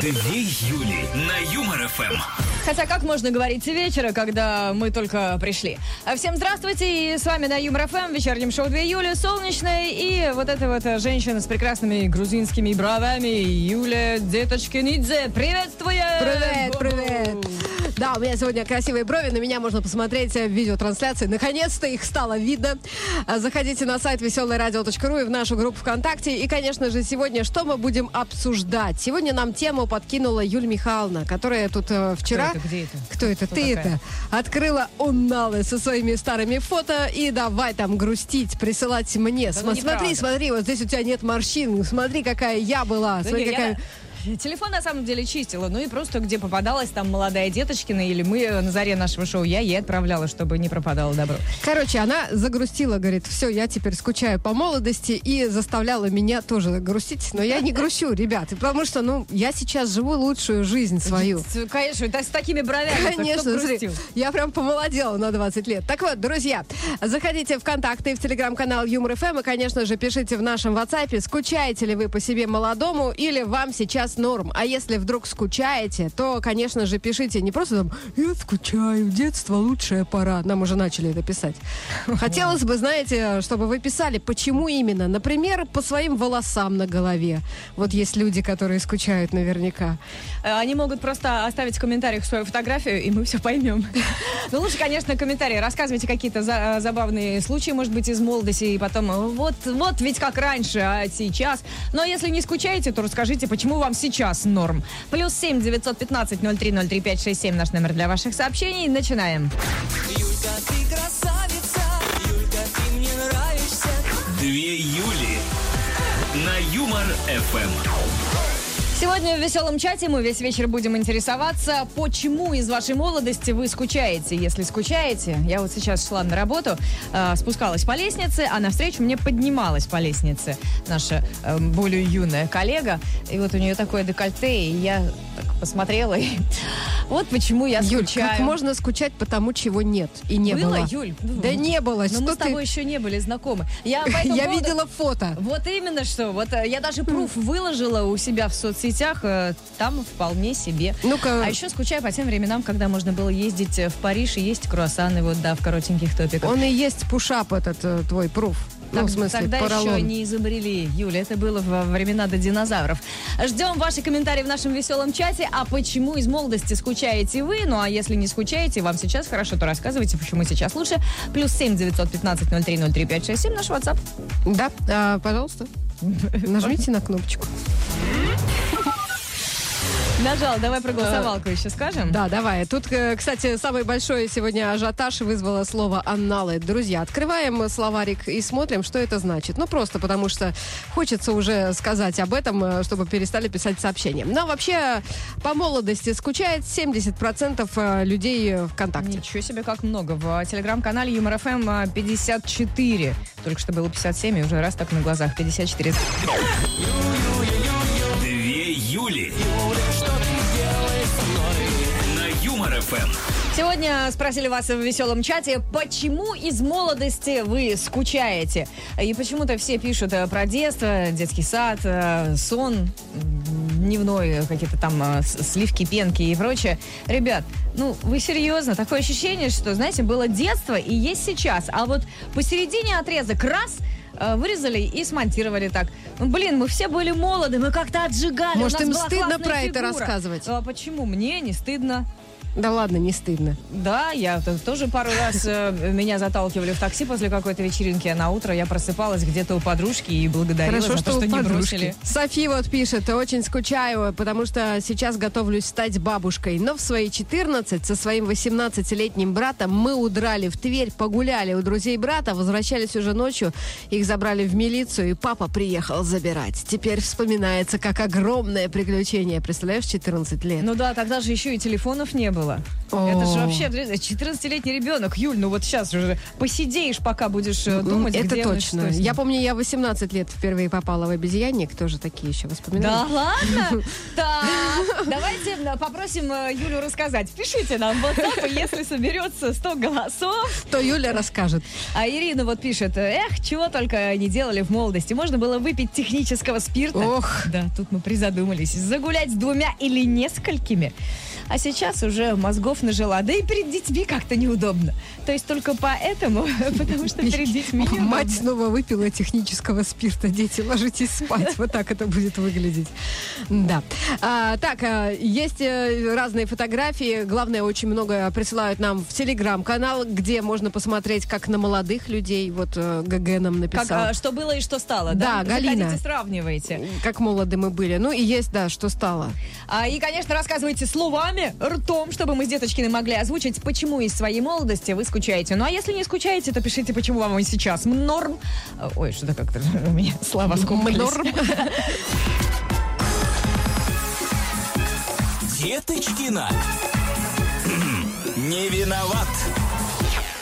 Две Юли на Юмор ФМ. Хотя как можно говорить вечера, когда мы только пришли? Всем здравствуйте, и с вами на Юмор ФМ, вечернем шоу 2 июля, солнечное, и вот эта вот женщина с прекрасными грузинскими бровями, Юля Деточки Нидзе, приветствую! Привет, привет. Да, у меня сегодня красивые брови, на меня можно посмотреть в видеотрансляции. Наконец-то их стало видно. А, Заходите на сайт веселорадио.ру и в нашу группу ВКонтакте. И, конечно же, сегодня что мы будем обсуждать? Сегодня нам тему подкинула Юль Михайловна, которая тут э, вчера... это? Где это? Кто это? Кто Ты такая? это. Открыла онналы со своими старыми фото и давай там грустить, присылать мне. Да Сма- ну, смотри, смотри, вот здесь у тебя нет морщин. Смотри, какая я была. Да смотри, не, какая... я Телефон на самом деле чистила, ну и просто где попадалась там молодая деточкина или мы э, на заре нашего шоу, я ей отправляла, чтобы не пропадало добро. Короче, она загрустила, говорит, все, я теперь скучаю по молодости и заставляла меня тоже грустить. Но я не грущу, ребят, потому что, ну, я сейчас живу лучшую жизнь свою. Конечно, да, с такими бровями. Конечно, смотри, я прям помолодела на 20 лет. Так вот, друзья, заходите в контакты и в телеграм-канал Юмор ФМ и, конечно же, пишите в нашем WhatsApp, скучаете ли вы по себе молодому или вам сейчас норм. А если вдруг скучаете, то, конечно же, пишите не просто там «Я скучаю, детство лучшая пора». Нам уже начали это писать. Хотелось бы, знаете, чтобы вы писали, почему именно. Например, по своим волосам на голове. Вот есть люди, которые скучают наверняка. Э, Они могут просто оставить в комментариях свою фотографию, и мы все поймем. Но лучше, конечно, комментарии. Рассказывайте какие-то за- забавные случаи, может быть, из молодости, и потом, э, вот, вот ведь как раньше, а сейчас. Но если не скучаете, то расскажите, почему вам сейчас норм. Плюс семь девятьсот пятнадцать ноль три ноль три пять шесть семь наш номер для ваших сообщений. Начинаем. Юлька, ты красавица, Юлька, ты мне нравишься. Две Юли на Юмор ФМ. Сегодня в веселом чате мы весь вечер будем интересоваться, почему из вашей молодости вы скучаете. Если скучаете, я вот сейчас шла на работу, э, спускалась по лестнице, а навстречу мне поднималась по лестнице наша э, более юная коллега. И вот у нее такое декольте, и я так посмотрела, и вот почему я Юль, скучаю. как можно скучать по тому, чего нет и не Было, было? Юль? Да не было. Но мы с ты- тобой еще не были знакомы. Я, Я поводу- видела фото. Вот именно что. Вот э, я даже пруф выложила у себя в соцсетях. Э, Там вполне себе. Ну-ка. А еще скучаю по тем временам, когда можно было ездить э, в Париж и есть круассаны вот, да, в коротеньких топиках. Он и есть пушап этот э, твой пруф. Ну, Так- в смысле, Тогда еще поролон. не изобрели, Юля, это было во времена до динозавров. Ждем ваши комментарии в нашем веселом чате. А почему из молодости скучаете вы? Ну, а если не скучаете, вам сейчас хорошо, то рассказывайте, почему сейчас лучше. Плюс семь девятьсот пятнадцать ноль три ноль три пять шесть семь наш WhatsApp. Да, а, пожалуйста. Нажмите на кнопочку. Нажал, давай про голосовалку еще скажем. Да, давай. Тут, э, кстати, самый большой сегодня ажиотаж вызвало слово «анналы». Друзья, открываем словарик и смотрим, что это значит. Ну, просто потому что хочется уже сказать об этом, э, чтобы перестали писать сообщения. Но вообще, по молодости скучает 70% э, людей ВКонтакте. Ничего себе, как много. В телеграм-канале Юмор ФМ э, 54. Только что было 57, и уже раз так на глазах 54. Две Юли ФМ. Сегодня спросили вас в веселом чате, почему из молодости вы скучаете? И почему-то все пишут э, про детство, детский сад, э, сон, дневной, э, какие-то там сливки, пенки и прочее. Ребят, ну вы серьезно? Такое ощущение, что, знаете, было детство и есть сейчас. А вот посередине отрезок раз вырезали и смонтировали так. Ну, блин, мы все были молоды, мы как-то отжигали. Может, им стыдно про это фигура. рассказывать? А почему? Мне не стыдно. Да ладно, не стыдно. Да, я тоже пару раз э, меня заталкивали в такси после какой-то вечеринки, а на утро я просыпалась где-то у подружки и благодарила Хорошо, за то, что, что не подружки. бросили. Софи вот пишет, очень скучаю, потому что сейчас готовлюсь стать бабушкой. Но в свои 14 со своим 18-летним братом мы удрали в Тверь, погуляли у друзей брата, возвращались уже ночью, их забрали в милицию, и папа приехал забирать. Теперь вспоминается как огромное приключение. Представляешь, 14 лет. Ну да, тогда же еще и телефонов не было. Было. О. Это же вообще 14-летний ребенок. Юль, ну вот сейчас уже посидеешь, пока будешь э, думать, Это где точно. что. Я помню, я 18 лет впервые попала в обезьянник. Тоже такие еще воспоминания. Да ладно? Так, давайте попросим э, Юлю рассказать. Пишите нам в WhatsApp, если соберется 100 голосов. То Юля расскажет. А Ирина вот пишет, эх, чего только не делали в молодости. Можно было выпить технического спирта. Ох. Да, тут мы призадумались. Загулять с двумя или несколькими. А сейчас уже мозгов нажила. Да и перед детьми как-то неудобно. То есть только поэтому, потому что перед детьми. Мать снова выпила технического спирта. Дети, ложитесь спать. Вот так это будет выглядеть. Да. А, так, а, есть э, разные фотографии. Главное, очень много присылают нам в телеграм-канал, где можно посмотреть, как на молодых людей. Вот э, ГГ нам Как, написал. а, что было и что стало, Да, да? Галина. Заходите, сравнивайте. Как молоды мы были. Ну и есть, да, что стало. А, и, конечно, рассказывайте словами, ртом, чтобы мы с Деточкиной могли озвучить, почему из своей молодости вы скучаете. Ну, а если не скучаете, то пишите, почему вам и сейчас норм. А, Ой, что-то как-то у меня слова скомкались. Норм. Деточкина. Не виноват.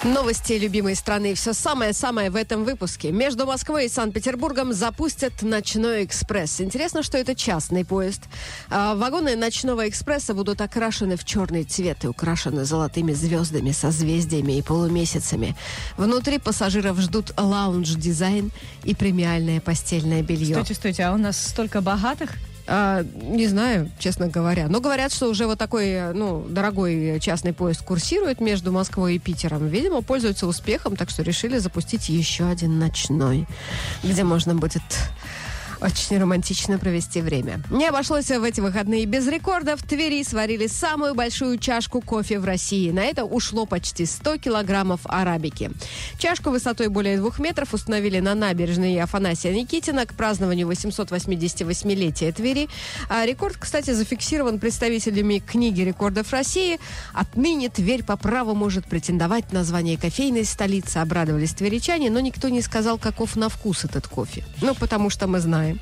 Новости любимой страны. Все самое-самое в этом выпуске. Между Москвой и Санкт-Петербургом запустят ночной экспресс. Интересно, что это частный поезд. А, вагоны ночного экспресса будут окрашены в черный цвет и украшены золотыми звездами, созвездиями и полумесяцами. Внутри пассажиров ждут лаунж-дизайн и премиальное постельное белье. Стойте, стойте, а у нас столько богатых? А, не знаю, честно говоря. Но говорят, что уже вот такой, э, ну, дорогой частный поезд курсирует между Москвой и Питером. Видимо, пользуется успехом, так что решили запустить еще один ночной, где можно будет очень романтично провести время. Не обошлось в эти выходные без рекордов. В Твери сварили самую большую чашку кофе в России. На это ушло почти 100 килограммов арабики. Чашку высотой более двух метров установили на набережной Афанасия Никитина к празднованию 888-летия Твери. А рекорд, кстати, зафиксирован представителями книги рекордов России. Отныне Тверь по праву может претендовать на звание кофейной столицы. Обрадовались тверичане, но никто не сказал, каков на вкус этот кофе. Ну, потому что мы знаем.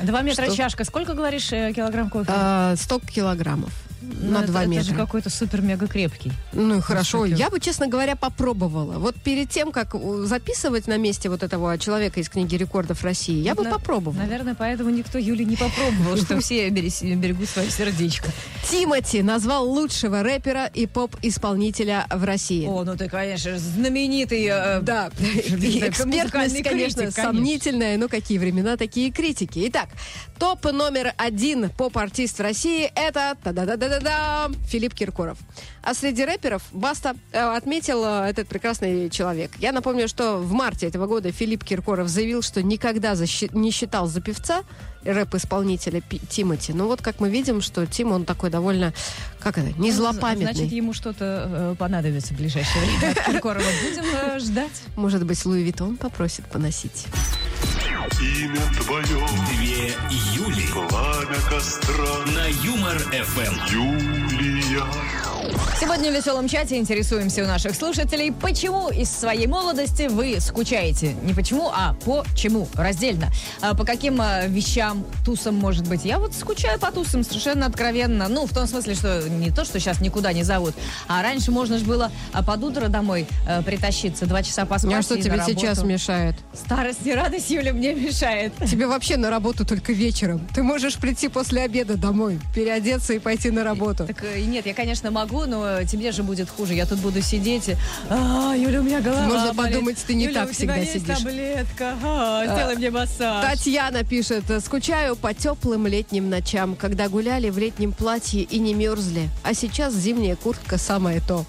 Два метра Что? чашка. Сколько, говоришь, э, килограмм кофе? А, 100 килограммов на это- 2 Это метра. же какой-то супер-мега крепкий. Ну и хорошо. Я бы, честно говоря, попробовала. Вот перед тем, как записывать на месте вот этого человека из книги рекордов России, я бы На- попробовала. Наверное, поэтому никто Юли не попробовал, что все бере- берегут свое сердечко. Тимати назвал лучшего рэпера и поп-исполнителя в России. О, ну ты, конечно, знаменитый... э, Да, экспертность, конечно, сомнительная, но какие времена, такие критики. Итак, топ номер один поп-артист в России это та-да-да-да-да-да, Филипп Киркоров. А среди рэперов Баста э, отметил э, этот прекрасный человек. Я напомню, что в марте этого года Филипп Киркоров заявил, что никогда не считал за певца рэп-исполнителя Пи- Тимати. Ну вот как мы видим, что Тим, он такой довольно, как это, не злопамятный. Значит, ему что-то э, понадобится в ближайшее время. Киркорова будем э, ждать. Может быть, Louis Vuitton попросит поносить. Имя твое, Две Юли пламя костра, на Юмор ФМ. Сегодня в веселом чате интересуемся у наших слушателей, по чему из своей молодости вы скучаете. Не почему, а по чему. Раздельно. А по каким а, вещам, тусам, может быть. Я вот скучаю по тусам совершенно откровенно. Ну, в том смысле, что не то, что сейчас никуда не зовут, а раньше можно же было а, под утро домой э, притащиться, два часа поспать А что тебе сейчас мешает? Старость и радость, Юля, мне мешает. Тебе вообще на работу только вечером. Ты можешь прийти после обеда домой, переодеться и пойти на работу. Так э, нет, я, конечно, могу, но тебе же будет хуже. Я тут буду сидеть и... А, Юля, у меня голова Можно болит. подумать, ты не Юля, так у тебя всегда есть сидишь. таблетка. А, сделай мне массаж. Татьяна пишет, скучаю по теплым летним ночам, когда гуляли в летнем платье и не мерзли. А сейчас зимняя куртка самое то.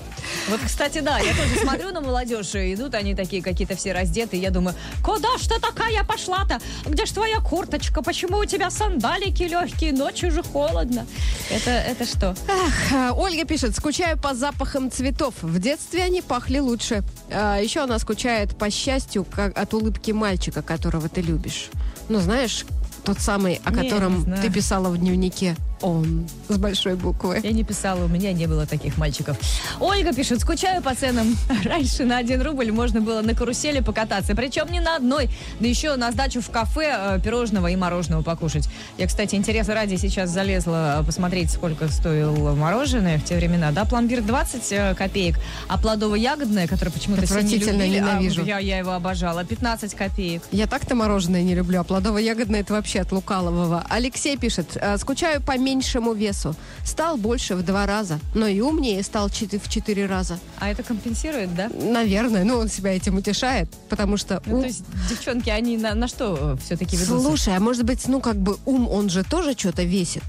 Вот, кстати, да, я тоже смотрю на молодежь, идут они такие какие-то все раздетые. Я думаю, куда ж ты такая пошла-то? Где ж твоя курточка? Почему у тебя сандалики легкие? Ночью же холодно. Это, это что? Ах, а, Ольга пишет, скучаю по запахам цветов. В детстве они пахли лучше. А, еще она скучает по счастью как от улыбки мальчика, которого ты любишь. Ну, знаешь, тот самый, о Не, котором не знаю. ты писала в дневнике. Он с большой буквы. Я не писала, у меня не было таких мальчиков. Ольга пишет, скучаю по ценам. Раньше на один рубль можно было на карусели покататься, причем не на одной, да еще на сдачу в кафе э, пирожного и мороженого покушать. Я, кстати, интереса ради сейчас залезла э, посмотреть, сколько стоил мороженое в те времена. Да, пломбир 20 э, копеек, а плодово-ягодное, которое почему-то все не любили, а ненавижу. я, я его обожала, 15 копеек. Я так-то мороженое не люблю, а плодово-ягодное это вообще от лукалового. Алексей пишет, «Э, скучаю по меньшему весу. Стал больше в два раза, но и умнее стал в четыре раза. А это компенсирует, да? Наверное, ну он себя этим утешает, потому что... Ну, у- то есть девчонки, они на, на что все-таки ведутся? Слушай, а может быть, ну как бы ум, он же тоже что-то весит.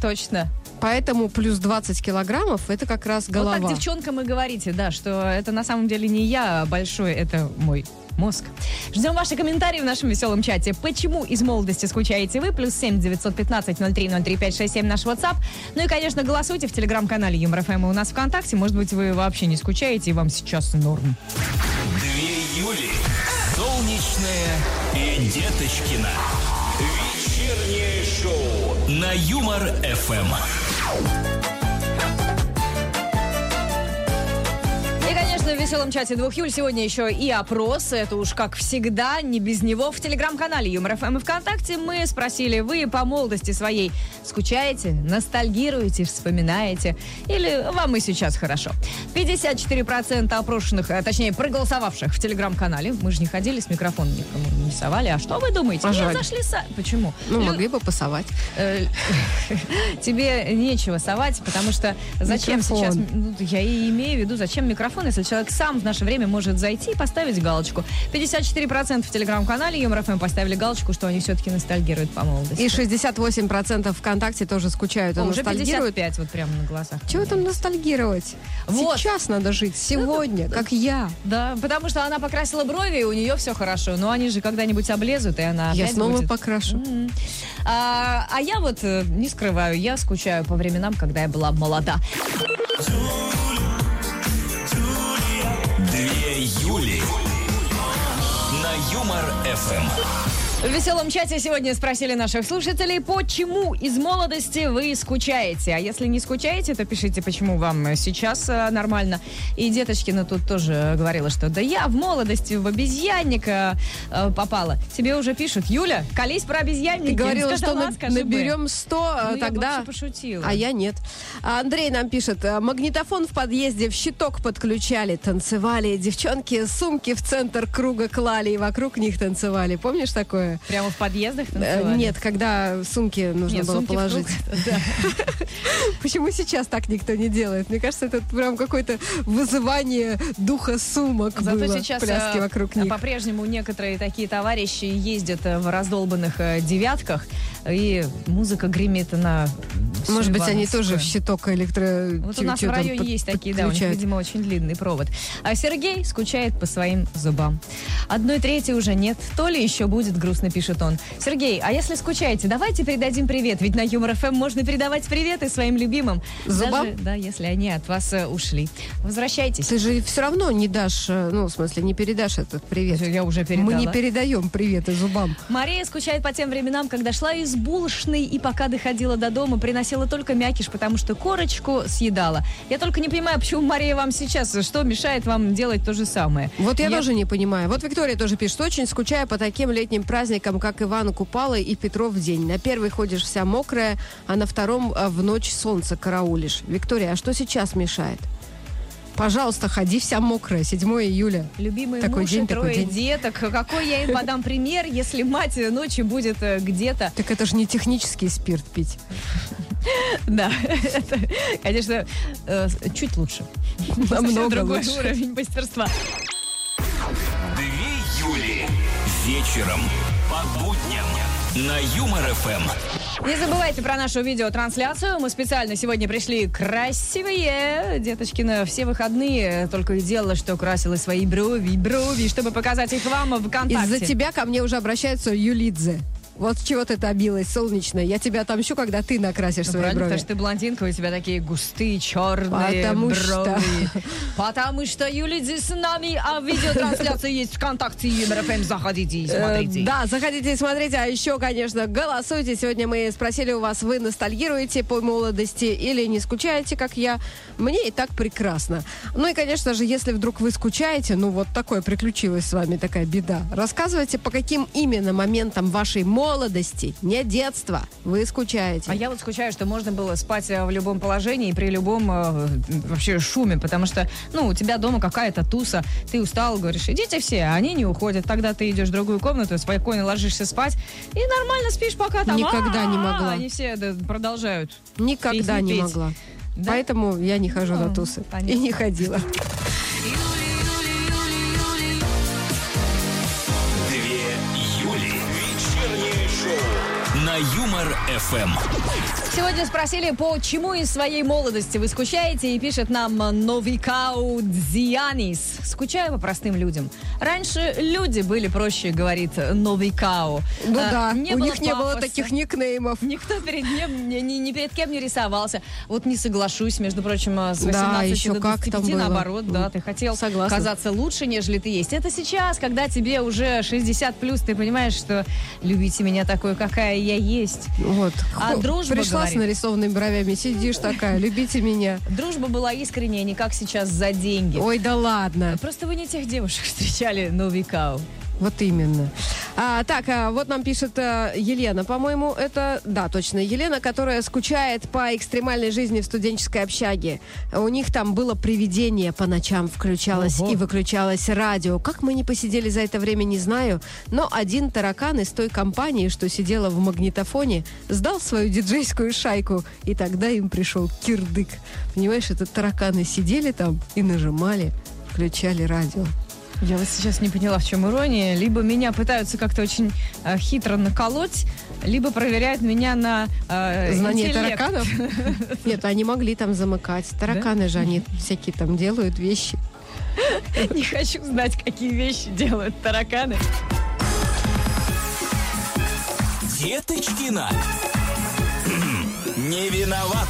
Точно. Поэтому плюс 20 килограммов это как раз голова. Вот так девчонкам и говорите, да, что это на самом деле не я большой, это мой мозг. Ждем ваши комментарии в нашем веселом чате. Почему из молодости скучаете вы? Плюс семь девятьсот пятнадцать ноль три ноль три пять шесть семь наш WhatsApp. Ну и, конечно, голосуйте в телеграм-канале Юмор ФМ у нас ВКонтакте. Может быть, вы вообще не скучаете и вам сейчас норм. Две Юли. Солнечная и Деточкина. Вечернее шоу на Юмор ФМ. В веселом чате двух Юль сегодня еще и опрос. Это уж как всегда, не без него. В телеграм-канале Юмор ФМ и ВКонтакте мы спросили, вы по молодости своей скучаете, ностальгируете, вспоминаете? Или вам и сейчас хорошо? 54% опрошенных, а, точнее, проголосовавших в телеграм-канале. Мы же не ходили с микрофоном, никому не совали. А что вы думаете? А зашли са- Почему? Ну, Лю- могли бы пасовать. Э, Тебе нечего совать, потому что зачем Микрофон. сейчас... ну, я и имею в виду, зачем микрофон, если человек сам в наше время может зайти и поставить галочку. 54% в телеграм-канале Юмор ФМ поставили галочку, что они все-таки ностальгируют по молодости. И 68% ВКонтакте тоже скучают О, уже ностальгируют. 55 вот прямо на глазах. Чего там ностальгировать? Вот. Сейчас надо жить, сегодня, как я. Да, потому что она покрасила брови, и у нее все хорошо. Но они же когда-нибудь облезут, и она Я снова будет. покрашу. М. А, а я вот э, не скрываю, я скучаю по временам, когда я была молода. Юли. На Юмор ФМ. В веселом чате сегодня спросили наших слушателей, почему из молодости вы скучаете. А если не скучаете, то пишите, почему вам сейчас э, нормально. И Деточкина тут тоже говорила, что да я в молодости в обезьянника э, попала. Тебе уже пишут, Юля, колись про обезьянника. Ты говорила, что на- наберем 100, Ну, я тогда... вообще пошутила. А я нет. А Андрей нам пишет, «А, магнитофон в подъезде в щиток подключали, танцевали, девчонки сумки в центр круга клали и вокруг них танцевали. Помнишь такое? Прямо в подъездах Э, танцевали? Нет, когда сумки нужно Нет, было сумки положить. Почему сейчас так никто не делает? Мне кажется, это прям какое-то вызывание духа сумок Зато было, сейчас пляски э, вокруг них. по-прежнему некоторые такие товарищи ездят э, в раздолбанных девятках, и музыка гремит на Может быть, они тоже в щиток электро... Вот у нас в районе есть такие, да, у них, видимо, очень длинный провод. А Сергей скучает по своим зубам. Одной трети уже нет, то ли еще будет, грустно пишет он. Сергей, а если скучаете, давайте передадим привет, ведь на Юмор ФМ можно передавать приветы своим любимым. Зубам? Даже, да, если они от вас э, ушли. Возвращайтесь. Ты же все равно не дашь, э, ну, в смысле, не передашь этот привет. Я уже передала. Мы не передаем приветы зубам. Мария скучает по тем временам, когда шла из булочной и пока доходила до дома, приносила только мякиш, потому что корочку съедала. Я только не понимаю, почему, Мария, вам сейчас, что мешает вам делать то же самое? Вот я, тоже не понимаю. Вот Виктория тоже пишет, очень скучаю по таким летним праздникам, как Ивана Купала и Петров день. На первый ходишь вся мокрая, а на втором а, в ночь солнце караулишь. Виктория, а что сейчас мешает? Пожалуйста, ходи вся мокрая, 7 июля. Любимый Такой муж день, и такой трое день. деток. Какой я им подам пример, если мать ночью будет э, где-то? Так это же не технический спирт пить. Да, это, конечно, э, чуть лучше. Намного другой лучше. уровень мастерства. Две Юли. Вечером по будням на Юмор ФМ. Не забывайте про нашу видеотрансляцию. Мы специально сегодня пришли красивые. Деточкина все выходные только и делала, что красила свои брови, брови, чтобы показать их вам в ВКонтакте. Из-за тебя ко мне уже обращается Юлидзе. Вот чего ты добилась, солнечная. Я тебя отомщу, когда ты накрасишь Ну, свои правильно, брови. потому что ты блондинка, у тебя такие густые, черные Потому что. брови. Потому что Юля здесь с нами, а видеотрансляция есть ВКонтакте Юмор ФМ. Заходите и Э, смотрите. Да, заходите и смотрите. А еще, конечно, голосуйте. Сегодня мы спросили у вас, вы ностальгируете по молодости или не скучаете, как я. Мне и так прекрасно. Ну и, конечно же, если вдруг вы скучаете, ну вот такое приключилось с вами, такая беда. Рассказывайте, по каким именно моментам вашей молодости, не детства, вы скучаете. А я вот скучаю, что можно было спать э, в любом положении, при любом э, вообще шуме, потому что, ну, у тебя дома какая-то туса, ты устал, говоришь, идите все, а они не уходят. Тогда ты идешь в другую комнату, спокойно ложишься спать и нормально спишь, пока там... Никогда не могла. Они все да, продолжают. Никогда не петь. могла. Да? Поэтому я не хожу Ну, на тусы. понятно. И не ходила. Юмор ФМ. Сегодня спросили, по чему из своей молодости вы скучаете, и пишет нам Новикау Дзианис. Скучаю по простым людям. Раньше люди были проще, говорит Новикау. Ну А, да, не у них не было пафоса. таких никнеймов. Никто перед ним, ни, ни- ни перед кем не рисовался. Вот не соглашусь, между прочим, с 18 Да, еще до как 25, там было. наоборот, да, ты хотел Согласна. казаться лучше, нежели ты есть. Это сейчас, когда тебе уже 60 плюс, ты понимаешь, что любите меня такой, какая я есть. Вот. А дружба, Пришла. С нарисованными бровями, сидишь такая, любите меня. Дружба была искренняя, не как сейчас за деньги. Ой, да ладно. Просто вы не тех девушек встречали Новикау. Вот именно. А, так, а, вот нам пишет а, Елена, по-моему, это, да, точно, Елена, которая скучает по экстремальной жизни в студенческой общаге. У них там было привидение по ночам, включалось Ого. и выключалось радио. Как мы не посидели за это время, не знаю, но один таракан из той компании, что сидела в магнитофоне, сдал свою диджейскую шайку, и тогда им пришел кирдык. Понимаешь, это тараканы сидели там и нажимали, включали радио. Я вот сейчас не поняла, в чем ирония. Либо меня пытаются как-то очень э, хитро наколоть, либо проверяют меня на э, Знание интеллект. тараканов? Нет, они могли там замыкать. Тараканы же, они всякие там делают вещи. Не хочу знать, какие вещи делают тараканы. Деточкина. М, Не виноват.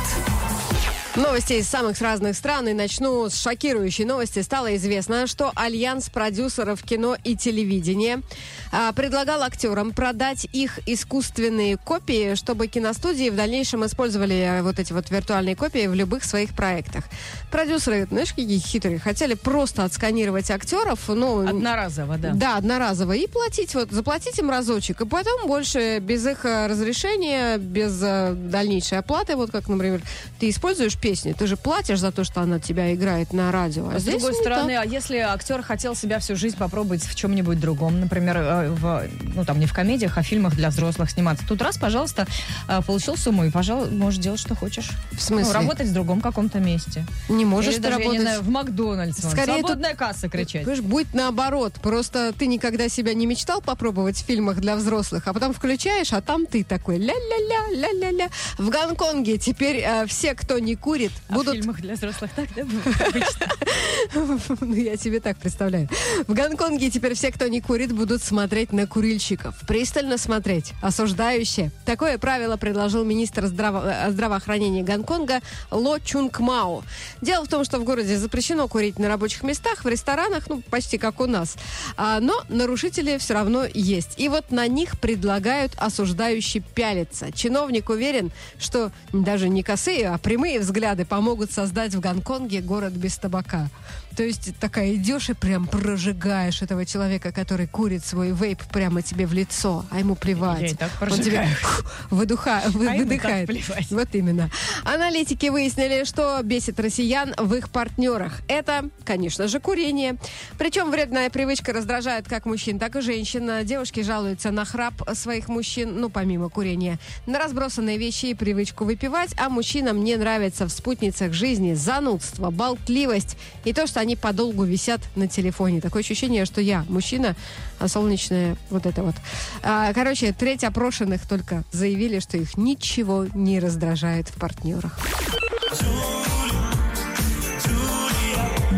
Новости из самых разных стран. И начну с шокирующей новости. Стало известно, что Альянс продюсеров кино и телевидения а, предлагал актерам продать их искусственные копии, чтобы киностудии в дальнейшем использовали а, вот эти вот виртуальные копии в любых своих проектах. Продюсеры, знаешь, какие хитрые, хотели просто отсканировать актеров, ну, Одноразово, да. Да, одноразово. И платить, вот, заплатить им разочек. И потом больше без их э, разрешения, без э, дальнейшей оплаты, вот как, например, ты используешь песни, ты же платишь за то, что она тебя играет на радио. А, А с другой стороны, так. а если актер хотел себя всю жизнь попробовать в чем-нибудь другом, например, э, в, ну там не в комедиях, а в фильмах для взрослых сниматься, тут раз, пожалуйста, э, получил сумму и, пожалуй, можешь делать, что хочешь. В смысле? Ну, работать в другом каком-то месте. Не можешь Или ты даже, работать. знаю, в Макдональдсе. Скорее Свободная касса кричать. Понимаешь, будь наоборот. Просто ты никогда себя не мечтал попробовать в фильмах для взрослых, а потом включаешь, а там ты такой ля-ля-ля, ля-ля-ля. В Гонконге теперь э, все, кто не курит, А будут в фильмах для взрослых так, да? Ну, я себе так представляю. В Гонконге теперь все, кто не курит, будут смотреть на курильщиков. Пристально смотреть. Осуждающе. Такое правило предложил министр здраво- э, здравоохранения Гонконга Ло Чунг Мао. Дело в том, что в городе запрещено курить на рабочих местах, в ресторанах, ну, почти как у нас. А, но нарушители все равно есть. И вот на них предлагают осуждающе пялиться. Чиновник уверен, что даже не косые, а прямые взгляды помогут создать в Гонконге город без табака. То есть такая идешь и прям прожигаешь этого человека, который курит свой вейп прямо тебе в лицо, а ему плевать. Я так Он тебя прожигаю. выдуха, вы- А выдыхает. Вот именно. Аналитики выяснили, что бесит россиян в их партнерах. Это, конечно же, курение. Причем вредная привычка раздражает как мужчин, так и женщин. Девушки жалуются на храп своих мужчин, ну, помимо курения, на разбросанные вещи и привычку выпивать, а мужчинам не нравится в спутницах жизни занудство, болтливость и то, что они подолгу висят на телефоне. Такое ощущение, что я мужчина, а солнечное вот это вот. А, короче, треть опрошенных только заявили, что их ничего не раздражает в партнерах.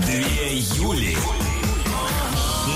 Две Юли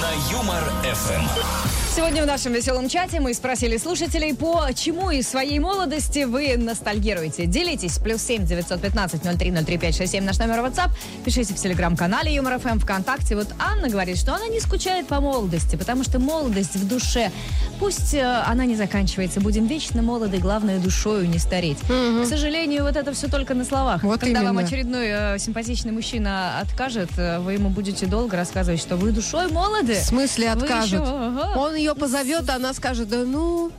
на Юмор ФМ. Сегодня в нашем веселом чате мы спросили слушателей, по чему из своей молодости вы ностальгируете. Делитесь. Плюс семь девятьсот пятнадцать ноль три ноль три пять шесть семь наш номер WhatsApp. Пишите в телеграм-канале Юмор ФМ ВКонтакте. Вот Анна говорит, что она не скучает по молодости, потому что молодость в душе. Пусть э, она не заканчивается. Будем вечно молоды, главное душою не стареть. К сожалению, вот это все только на словах. Вот Когда вам именно. очередной э, симпатичный мужчина откажет, э, вы ему будете долго рассказывать, что вы душой молоды. В смысле Вы откажут? еще, ага. Он ее позовет, она скажет, да ну...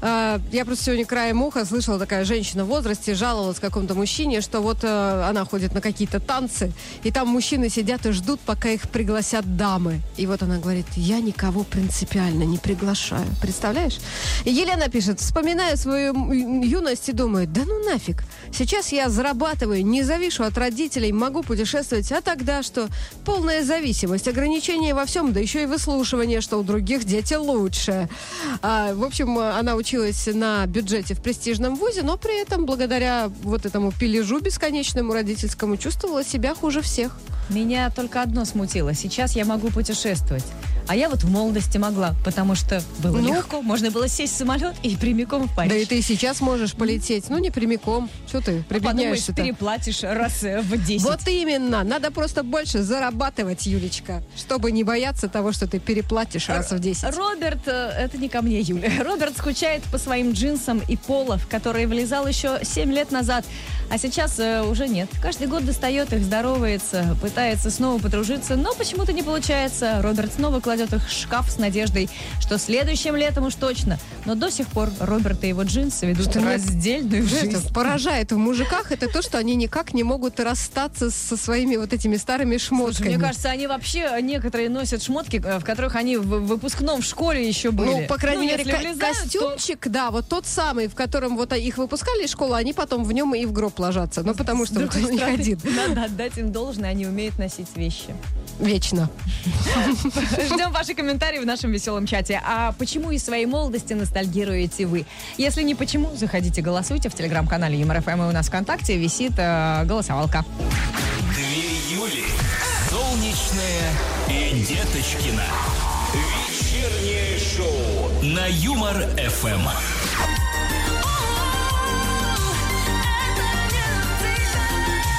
А, Я просто сегодня краем уха слышала, такая женщина в возрасте жаловалась какому-то мужчине, что вот э, она ходит на какие-то танцы, и там мужчины сидят и ждут, пока их пригласят дамы. И вот она говорит, я никого принципиально не приглашаю. Представляешь? Елена пишет, вспоминая свою юность и думаю, да ну нафиг. Сейчас я зарабатываю, не завишу от родителей, могу путешествовать, а тогда что? Полная зависимость, ограничения во всем, да еще и выслушивание, что у других дети лучше. А, в общем, она училась на бюджете в престижном вузе, но при этом благодаря вот этому пилежу бесконечному родительскому чувствовала себя хуже всех. Меня только одно смутило. Сейчас я могу путешествовать. А я вот в молодости могла, потому что было Ну? легко. Можно было сесть в самолет и прямиком в Париж. Да и ты сейчас можешь полететь. Ну, не прямиком. Что ты Подумаешь, прибедняешься-то? переплатишь раз э, в 10. Вот именно. Надо просто больше зарабатывать, Юлечка, чтобы не бояться того, что ты переплатишь раз в 10. Роберт, э, это не ко мне, Юля. Роберт скучает по своим джинсам и полов, которые влезал еще 7 лет назад, а сейчас э, уже нет. Каждый год достает их, здоровается, пытается снова подружиться, но почему-то не получается. Роберт снова кладет их в шкаф с надеждой, что следующим летом уж точно. Но до сих пор Роберт и его джинсы ведут Что меня- раздельную Это жизнь. поражает в мужиках, это то, что они никак не могут расстаться со своими вот этими старыми Слушай, шмотками. мне кажется, они вообще некоторые носят шмотки, э, в которых они в выпускном в школе еще были. Ну, по крайней Ну, мере, ко- влезают, то- костюмчик, да, вот тот самый, в котором вот их выпускали из школы, они потом в нем и в гроб ложатся. Ну, потому что вот них стороны, один. Надо отдать им должное, они умеют носить вещи. Вечно. Ждем ваши комментарии в нашем веселом чате. А почему из своей молодости ностальгируете вы? Если не почему, заходите, голосуйте в телеграм-канале Юмор ФМ. И у нас ВКонтакте висит э, голосовалка. Две Юли. Солнечная и Деточкина. Вечернее шоу на Юмор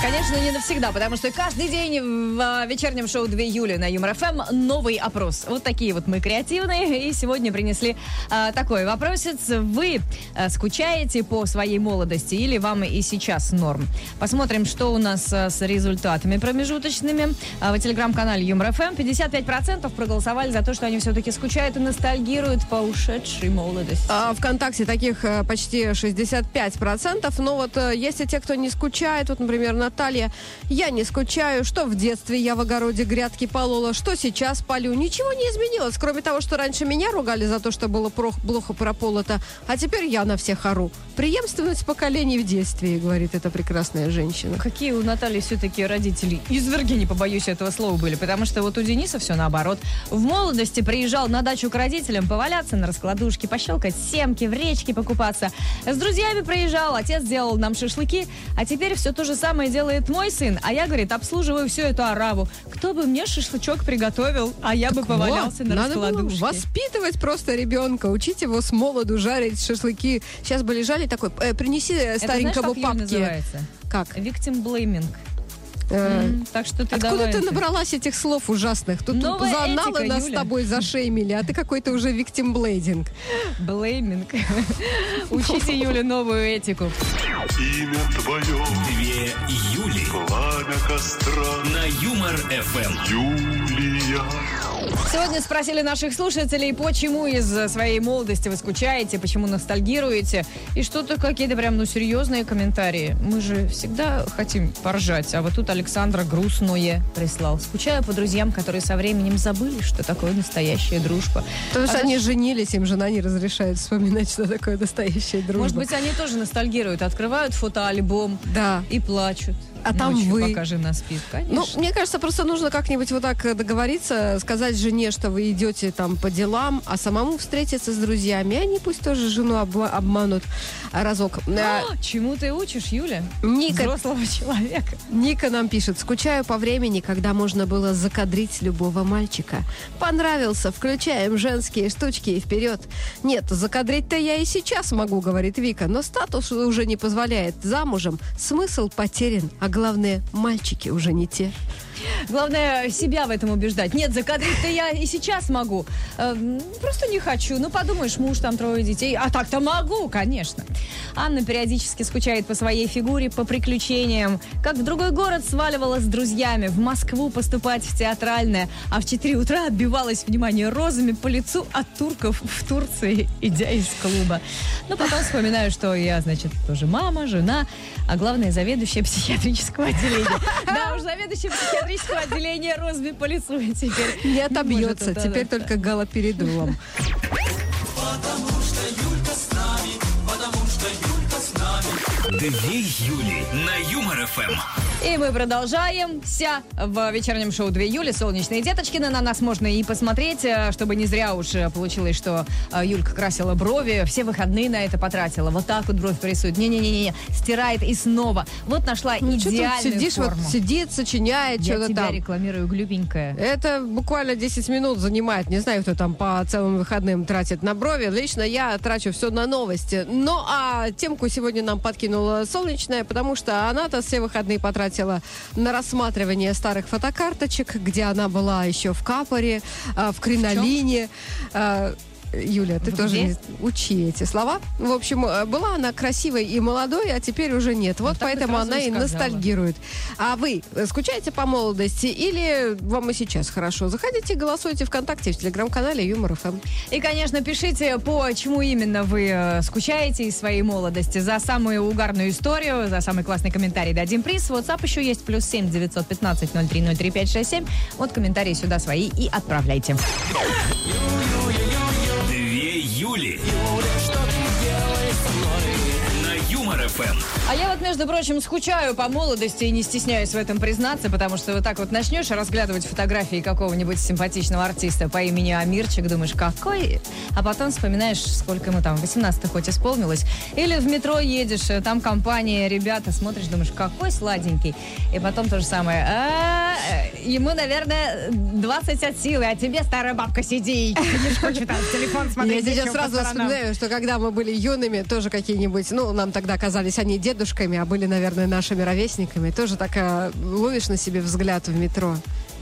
Конечно, не навсегда, потому что каждый день в э, вечернем шоу 2 июля на Юмор ФМ новый опрос. Вот такие вот мы креативные. И сегодня принесли э, такой вопросец. Вы э, скучаете по своей молодости или вам и сейчас норм? Посмотрим, что у нас э, с результатами промежуточными. А в телеграм-канале Юмор ФМ 55% проголосовали за то, что они все-таки скучают и ностальгируют по ушедшей молодости. А ВКонтакте таких э, почти 65%. Но вот э, есть и те, кто не скучает. Вот, например, Наталья. Я не скучаю. Что в детстве я в огороде грядки полола, что сейчас полю. Ничего не изменилось, кроме того, что раньше меня ругали за то, что было про- плохо прополото, а теперь я на всех ору. Преемственность поколений в детстве, говорит эта прекрасная женщина. Какие у Натальи все-таки родители изверги, не побоюсь этого слова, были. Потому что вот у Дениса все наоборот. В молодости приезжал на дачу к родителям поваляться на раскладушке, пощелкать семки, в речке покупаться. С друзьями приезжал, отец делал нам шашлыки. А теперь все то же самое делает мой сын. А я, говорит, обслуживаю всю эту араву. Кто бы мне шашлычок приготовил, а я бы повалялся Вот, на надо было воспитывать просто ребенка, учить его с молоду жарить шашлыки. Сейчас бы лежали такой, э, принеси э, Это знаешь, старенькому как папке. называется? Как? Victim blaming. Э, Так что ты Откуда давай ты это. набралась этих слов ужасных? Тут Новая за аналы нас Юля. с тобой зашеймили, а ты какой-то уже виктимблейдинг. Blaming. Учите Юле новую этику. Имя твое, Две Юли пламя костра, на Юмор ФМ. Юлия. Сегодня спросили наших слушателей, по чему из своей молодости вы скучаете, по чему ностальгируете. И что-то какие-то прям, ну, серьезные комментарии. Мы же всегда хотим поржать. А вот тут Александра грустное прислал. Скучаю по друзьям, которые со временем забыли, что такое настоящая дружба. Потому что А они женились, им жена не разрешает вспоминать, что такое настоящая дружба. Может быть, они тоже ностальгируют, открывают фотоальбом Да. и плачут. А там Ночью вы. пока жена спит, конечно. Ну, мне кажется, просто нужно как-нибудь вот так э, договориться, сказать жене, что вы идете там по делам, а самому встретиться с друзьями. Они пусть тоже жену обма- обманут разок. А, А, Чему ты учишь, Юля? Ника, Взрослого человека. Ника нам пишет, скучаю по времени, когда можно было закадрить любого мальчика. Понравился, включаем женские штучки и вперед. Нет, закадрить-то я и сейчас могу, говорит Вика, но статус уже не позволяет. Замужем смысл потерян, а главное, мальчики уже не те. Главное, себя в этом убеждать. Нет, закадрить-то я и сейчас могу. Э, Просто не хочу. Ну, подумаешь, муж там трое детей. А так-то могу, конечно. Анна периодически скучает по своей фигуре, по приключениям. Как в другой город сваливала с друзьями, в Москву поступать в театральное, а в 4 утра отбивалась, внимание, розами по лицу от турков в Турции, идя из клуба. Но потом вспоминаю, что я, значит, тоже мама, жена, а главное, заведующая психиатрического отделения. Да уж, заведующая психиатрического отделения розами по лицу теперь. Не отобьется, теперь только галоперидолом. Две Юли на Юмор ФМ. И мы продолжаем. Вся в вечернем шоу 2 Юли «Солнечные деточкины». На нас можно и посмотреть, э, чтобы не зря уж э, получилось, что э, Юлька красила брови, все выходные на это потратила. Вот так вот бровь порисует. Не-не-не, стирает и снова. Вот нашла Ну, что идеальную тут сидишь, форму. вот сидит, сочиняет Я что-то тебя там. рекламирую, глюбенькая. Это буквально 10 минут занимает. Не знаю, кто там по целым выходным тратит на брови. Лично я трачу все на новости. Ну, а темку сегодня нам подкинула Солнечная, потому что она-то все выходные потратила на рассматривание старых фотокарточек, где она была еще в Капоре, а, в кринолине. А, Юля, ты В тоже где? не учи эти слова. В общем, э, была она красивой и молодой, а теперь уже нет. Вот Ну, поэтому она и и сказала. ностальгирует. А вы э, скучаете по молодости или вам и сейчас хорошо? Заходите, голосуйте ВКонтакте, в телеграм-канале Юмор ФМ. И, конечно, пишите, по чему именно вы э, скучаете из своей молодости. За самую угарную историю, за самый классный комментарий дадим приз. WhatsApp еще есть, плюс 7 915 03 03 567. Вот комментарии сюда свои и отправляйте. Две Юли. Юмор ФМ. А я вот, между прочим, скучаю по молодости и не стесняюсь в этом признаться, потому что вот так вот начнешь разглядывать фотографии какого-нибудь симпатичного артиста по имени Амирчик, думаешь, какой? А потом вспоминаешь, сколько ему там, 18 хоть исполнилось. Или в метро едешь, э, там компания, ребята, смотришь, думаешь, какой сладенький. И потом то же самое. «А, э, ему, наверное, 20 от силы, а тебе, старая бабка, сиди и книжку читать, телефон смотри. Я сейчас сразу сторонам?» вспоминаю, что когда мы были юными, тоже какие-нибудь, ну, нам тогда казались они дедушками, а были, наверное, нашими ровесниками. Тоже так э, ловишь на себе взгляд в метро.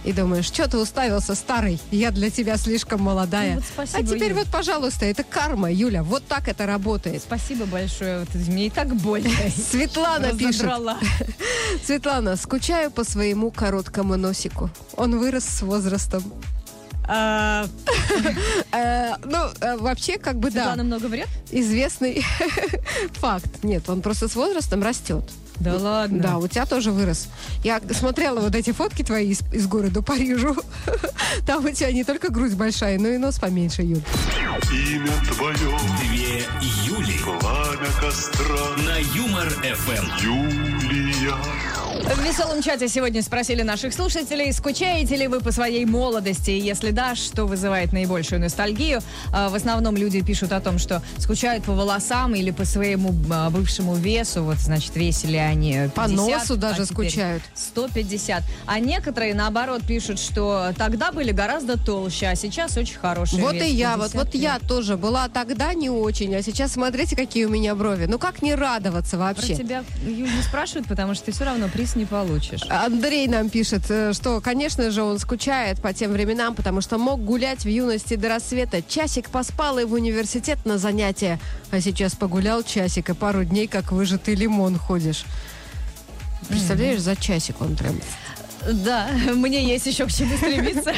И думаешь, что ты уставился, старый? Я для тебя слишком молодая. Ну вот спасибо, а теперь Юль. вот, пожалуйста, это карма, Юля. Вот так это работает. Спасибо большое. Вот мне и так больно. Светлана пишет. Светлана, скучаю по своему короткому носику. Он вырос с возрастом. А, Э, ну, э, вообще, как бы Светлана да, много врет? известный факт. Нет, он просто с возрастом растет. Да ладно. Да, у тебя тоже вырос. Я смотрела вот эти фотки твои из, из города Парижу. Там у тебя не только грудь большая, но и нос поменьше, Юль. Имя твое, Две Юли. пламя костра, На Юмор ФМ. Юлия. В веселом чате сегодня спросили наших слушателей, скучаете ли вы по своей молодости? И Если да, что вызывает наибольшую ностальгию? А, В основном люди пишут о том, что скучают по волосам или по своему а, бывшему весу. Вот, значит, весили они 50, По носу даже а скучают. 150. А некоторые, наоборот, пишут, что тогда были гораздо толще, а сейчас очень хорошие. Вот и я, вот, вот я тоже была тогда не очень, а сейчас смотрите, какие у меня брови. Ну как не радоваться Про вообще? тебя, Юль, не спрашивают, потому что ты все равно приз не получишь. Андрей нам пишет, э, что, конечно же, он скучает по тем временам, потому что мог гулять в юности до рассвета. Часик поспал и в университет на занятия. А сейчас погулял часик и пару дней, как выжатый лимон ходишь. Представляешь, за часик он прям... Да, мне есть еще к чему стремиться.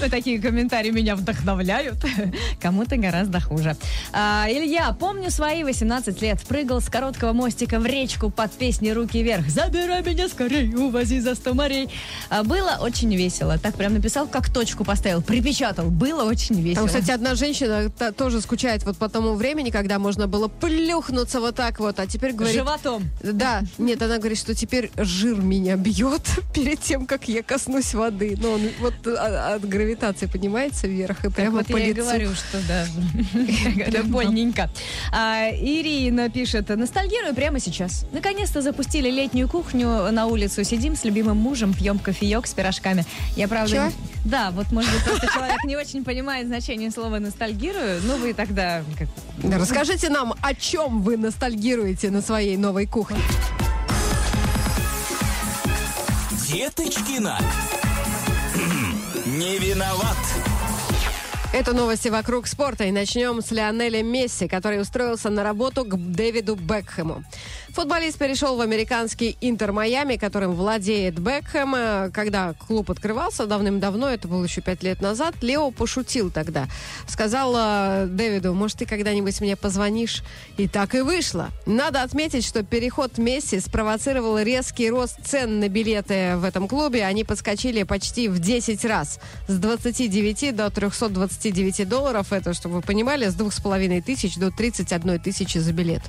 Такие комментарии меня вдохновляют. Кому-то гораздо хуже. А, Илья, помню свои 18 лет. Прыгал с короткого мостика в речку под песни «Руки вверх». Забирай меня скорей, увози за сто морей. А, Было очень весело. Так прям написал, как точку поставил. Припечатал. Было очень весело. Там, кстати, одна женщина та- тоже скучает вот по тому времени, когда можно было плюхнуться вот так вот, а теперь говорит... Животом. Да, нет, она говорит, что теперь жир меня бьет перед тем, как я коснусь воды. Но он вот а- от гравитации поднимается вверх и Так прямо вот по я лицу. говорю, что да, это больненько. А, Ирина пишет, ностальгирую прямо сейчас. Наконец-то запустили летнюю кухню на улицу. Сидим с любимым мужем, пьем кофеек с пирожками. Я правда... Чё? Да, вот может быть просто человек не очень понимает значение слова ностальгирую. Ну вы тогда Расскажите нам, о чем вы ностальгируете на своей новой кухне. Деточкина. Не виноват. Это новости вокруг спорта. И начнем с Лионеля Месси, который устроился на работу к Дэвиду Бекхэму. Футболист перешел в американский Интер Майами, которым владеет Бекхэм. Э, Когда клуб открывался давным-давно, это было еще пять лет назад, Лео пошутил тогда. Сказал э, Дэвиду, может, ты когда-нибудь мне позвонишь? И так и вышло. Надо отметить, что переход Месси спровоцировал резкий рост цен на билеты в этом клубе. Они подскочили почти в 10 раз. С 29 до 329 долларов. Это, чтобы вы понимали, с 2,5 тысяч до 31 тысячи за билет.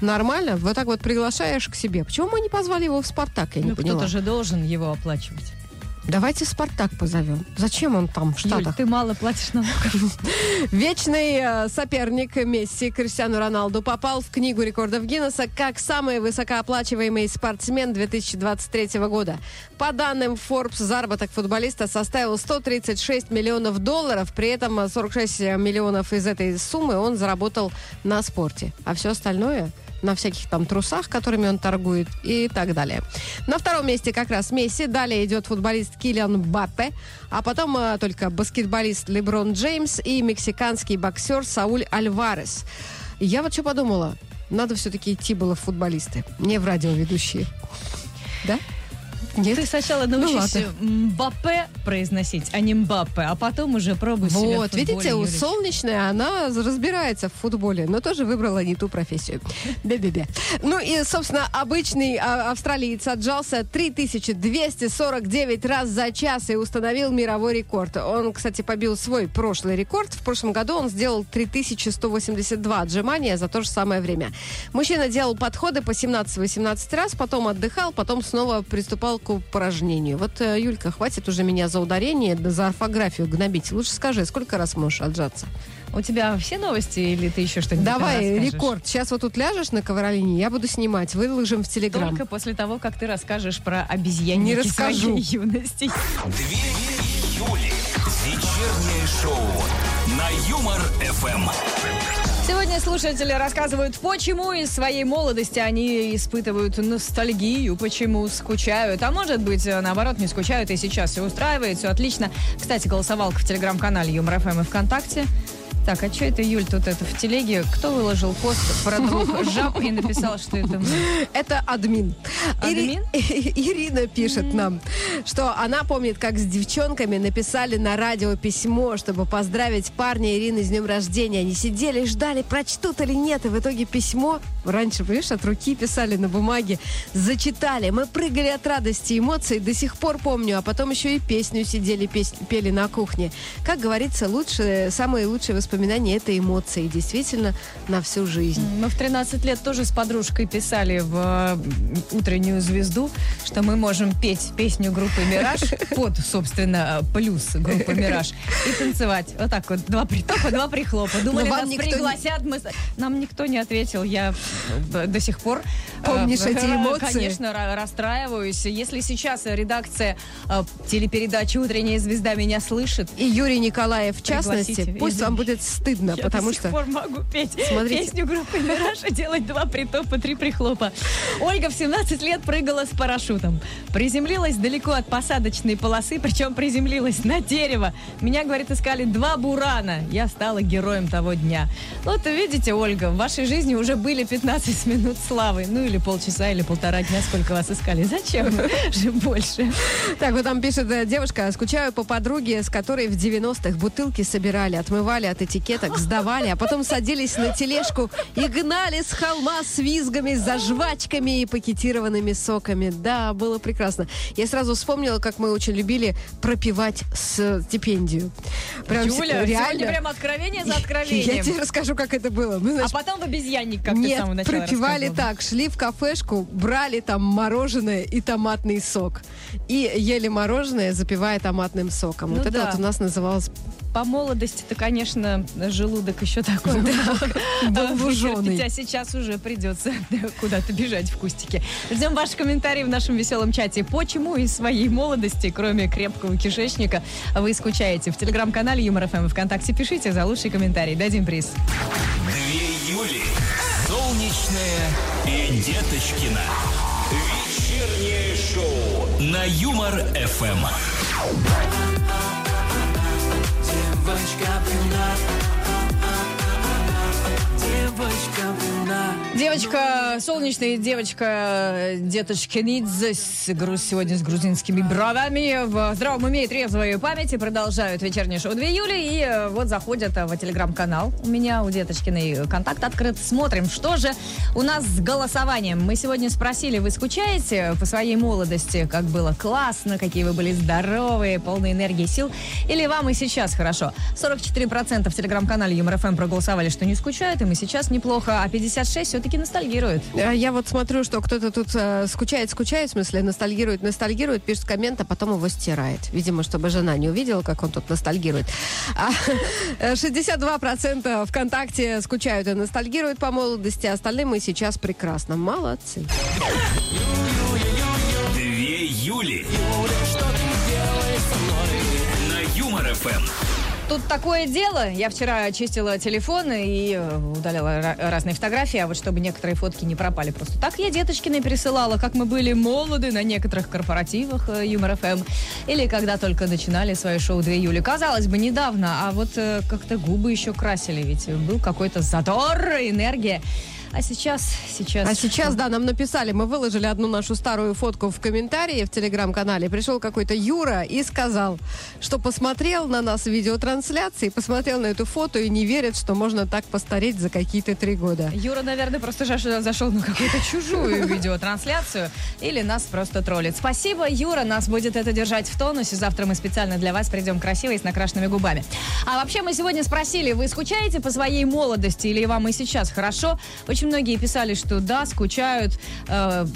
Нормально? Вот так вот приглашаешь к себе. Почему мы не позвали его в «Спартак»? Я не ну поняла. кто-то же должен его оплачивать. Давайте «Спартак» позовем. Зачем он там, в Юль, Штатах? ты мало платишь налогов. Вечный э, соперник Месси Криштиану Роналду попал в книгу рекордов Гиннесса как самый высокооплачиваемый спортсмен 2023 года. По данным Forbes, заработок футболиста составил 136 миллионов долларов, при этом э, 46 миллионов из этой суммы он заработал на спорте. А все остальное на всяких там трусах, которыми он торгует и так далее. На втором месте как раз Месси. Далее идет футболист Килиан Баппе, а потом э, только баскетболист Леброн Джеймс и мексиканский боксер Сауль Альварес. Я вот что подумала. Надо все-таки идти было в футболисты, не в радиоведущие. Да? Нет? Ты сначала Ну научись ладно. Мбаппе произносить, а не Мбаппе, а потом уже пробуй себя в Вот, видите, у солнечная, она разбирается в футболе, но тоже выбрала не ту профессию. Бе-бе-бе. Ну и, собственно, обычный а, австралиец отжался 3249 раз за час и установил мировой рекорд. Он, кстати, побил свой прошлый рекорд. В прошлом году он сделал 3182 отжимания за то же самое время. Мужчина делал подходы по 17-18 раз, потом отдыхал, потом снова приступал к упражнению. Вот, э, Юлька, хватит уже меня за ударение, да за орфографию гнобить. Лучше скажи, сколько раз можешь отжаться? У тебя все новости или ты еще что-нибудь Давай, рекорд. Сейчас вот тут ляжешь на ковролине, я буду снимать, выложим в Телеграм. Только после того, как ты расскажешь про обезьянники Не расскажу. своей юности. Две Юли. Вечернее шоу на Юмор ФМ. Сегодня слушатели рассказывают, почему из своей молодости они испытывают ностальгию, почему скучают. А может быть, э, наоборот, не скучают и сейчас все устраивает, все отлично. Кстати, голосовалка в телеграм-канале Юмор ФМ и ВКонтакте. Так, а что это, Юль, тут это в телеге? Кто выложил пост про двух жаб и написал, что это мы? Это админ. Админ? Ири- Ирина пишет нам, что она помнит, как с девчонками написали на радио письмо, чтобы поздравить парня Ирины с днем рождения. Они сидели ждали, прочтут или нет. И в итоге письмо, раньше, понимаешь, от руки писали на бумаге, зачитали. Мы прыгали от радости, эмоций, до сих пор помню. А потом еще и песню сидели, пес- пели на кухне. Как говорится, лучшие, самые лучшие воспоминания это эмоции. Действительно, на всю жизнь. Мы в 13 лет тоже с подружкой писали в «Утреннюю звезду», что мы можем петь песню группы «Мираж» под, собственно, плюс группы «Мираж» и танцевать. Вот так вот, два притопа, два прихлопа. Думали, нас пригласят. Мы... Нам никто не ответил. Я до сих пор... э, Помнишь эти эмоции? Конечно, ра- расстраиваюсь. Если сейчас редакция э, телепередачи «Утренняя звезда» меня слышит, И Юрий Николаев, в частности, Пригласите, пусть вам будет стыдно, Я потому до сих что... пор могу петь Смотрите. песню группы «Мираша», делать два притопа, три прихлопа. Ольга в 17 лет прыгала с парашютом. Приземлилась далеко от посадочной полосы, причем приземлилась на дерево. Меня, говорит, искали два бурана. Я стала героем того дня. Вот видите, Ольга, в вашей жизни уже были 15 минут славы. Ну или полчаса, или полтора дня, сколько вас искали. Зачем же больше? Так, вот там пишет э, девушка, скучаю по подруге, с которой в 90-х бутылки собирали, отмывали от этикеток, сдавали, а потом садились на тележку и гнали с холма с визгами, за жвачками и пакетированными соками. Да, было прекрасно. Я сразу вспомнила, как мы очень любили пропивать с стипендию. Прям Юля, реально. сегодня прям откровение за Я откровением. тебе расскажу, как это было. Мы, А значит, потом в обезьянник, как нет, самого начала пропивали так. Шли в кафешку, брали там мороженое и томатный сок. И ели мороженое, запивая томатным соком. Ну вот это да. вот у нас называлось По молодости-то, конечно, желудок еще такой был. был А сейчас уже придется куда-то бежать в кустике. Ждем ваши комментарии в нашем веселом чате. Почему из своей молодости, кроме крепкого кишечника, вы скучаете? В телеграм-канале Юмор ФМ и ВКонтакте пишите за лучший комментарий. Дадим приз. Две Юли. Солнечная и Деточкина. Вечернее шоу на Юмор ФМ. Девочка брюнет Девочка, солнечная девочка, э, деточкинидзе, с гру- сегодня с грузинскими бровями, в здравом уме и трезвой памяти продолжают вечернее шоу 2 июля, и э, вот заходят э, в телеграм-канал. У меня, у деточкиной контакт открыт. Смотрим, что же у нас с голосованием. Мы сегодня спросили, вы скучаете по своей молодости, как было классно, какие вы были здоровые, полные энергии сил, или вам и сейчас хорошо? 44% в телеграм-канале Юмор ФМ проголосовали, что не скучают, им и сейчас неплохо, а 56 все-таки ностальгируют. А Я вот смотрю, что кто-то тут э, скучает, скучает, в смысле ностальгирует, ностальгирует, пишет коммент, а потом его стирает. Видимо, чтобы жена не увидела, как он тут ностальгирует. А, э, 62% ВКонтакте скучают и ностальгируют по молодости, а остальные мы сейчас прекрасно. Молодцы. Две Юли. На Юмор ФМ. Тут такое дело. Я вчера чистила телефон и э, удаляла ра- разные фотографии, а вот чтобы некоторые фотки не пропали просто так, я деточкиной пересылала, как мы были молоды на некоторых корпоративах э, Юмор ФМ, или когда только начинали свое шоу 2 июля. Казалось бы, недавно, а вот э, как-то губы еще красили, ведь был какой-то задор, энергия. А сейчас, сейчас... А сейчас, да, нам написали, мы выложили одну нашу старую фотку в комментарии в телеграм-канале. Пришел какой-то Юра и сказал, что посмотрел на нас в видеотрансляции, посмотрел на эту фото и не верит, что можно так постареть за какие-то три года. Юра, наверное, просто зашел на какую-то чужую видеотрансляцию или нас просто троллит. Спасибо, Юра, нас будет это держать в тонусе. Завтра мы специально для вас придем красивой с накрашенными губами. А вообще мы сегодня спросили, вы скучаете по своей молодости или вам и сейчас хорошо? Очень многие писали, что да, скучают. Э,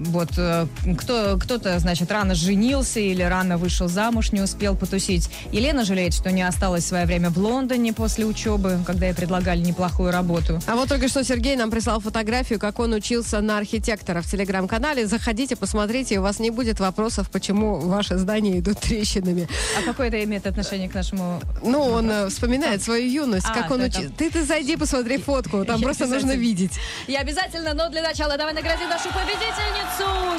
вот э, кто, кто-то, значит, рано женился или рано вышел замуж, не успел потусить. Елена жалеет, что не осталась в свое время в Лондоне после учебы, когда ей предлагали неплохую работу. А вот только что Сергей нам прислал фотографию, как он учился на архитектора в телеграм-канале. Заходите, посмотрите, у вас не будет вопросов, почему ваши здания идут трещинами. А какое это имеет отношение к нашему... Ну, он э, вспоминает свою юность, А, как он да, учился. там. Ты, ты зайди, посмотри фотку, там Я просто нужно видеть. И обязательно, но для начала давай наградим нашу победительницу.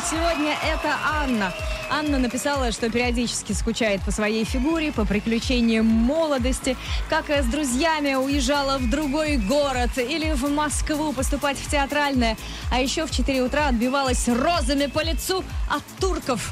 Сегодня это Анна. Анна написала, что периодически скучает по своей фигуре, по приключениям молодости, как с друзьями уезжала в другой город или в Москву поступать в театральное, а еще в 4 утра отбивалась розами по лицу от турков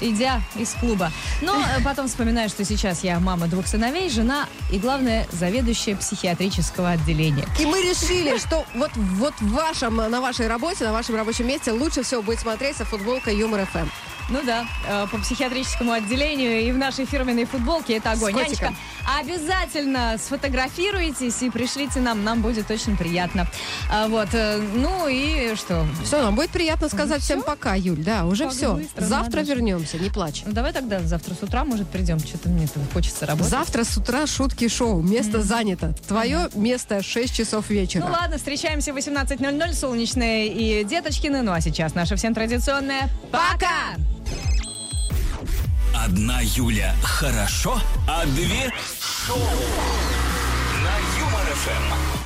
идя из клуба. Но э, потом вспоминаю, что сейчас я мама двух сыновей, жена и, главное, заведующая психиатрического отделения. И мы решили, что вот, вот в вашем, на вашей работе, на вашем рабочем месте лучше всего будет смотреться футболка Юмор Эм». ФМ. Ну да, э, по психиатрическому отделению и в нашей фирменной футболке это огонь. С. Нянечка, обязательно сфотографируйтесь и пришлите нам, нам будет очень приятно. А, вот, э, ну и что? Все, нам будет приятно сказать всем всё? пока, Юль. Да, уже Как все. быстро, Завтра надо вернемся, не плачь. Ну давай тогда завтра с утра, может, придем. Что-то мне тут хочется работать. Завтра с утра шутки шоу. Место занято. Твое место 6 часов вечера. Ну ладно, встречаемся в 18.00, солнечные и деточкины. Ну а сейчас наша всем традиционная «Пока!» Одна Юля хорошо, а две шоу на Юмор ФМ.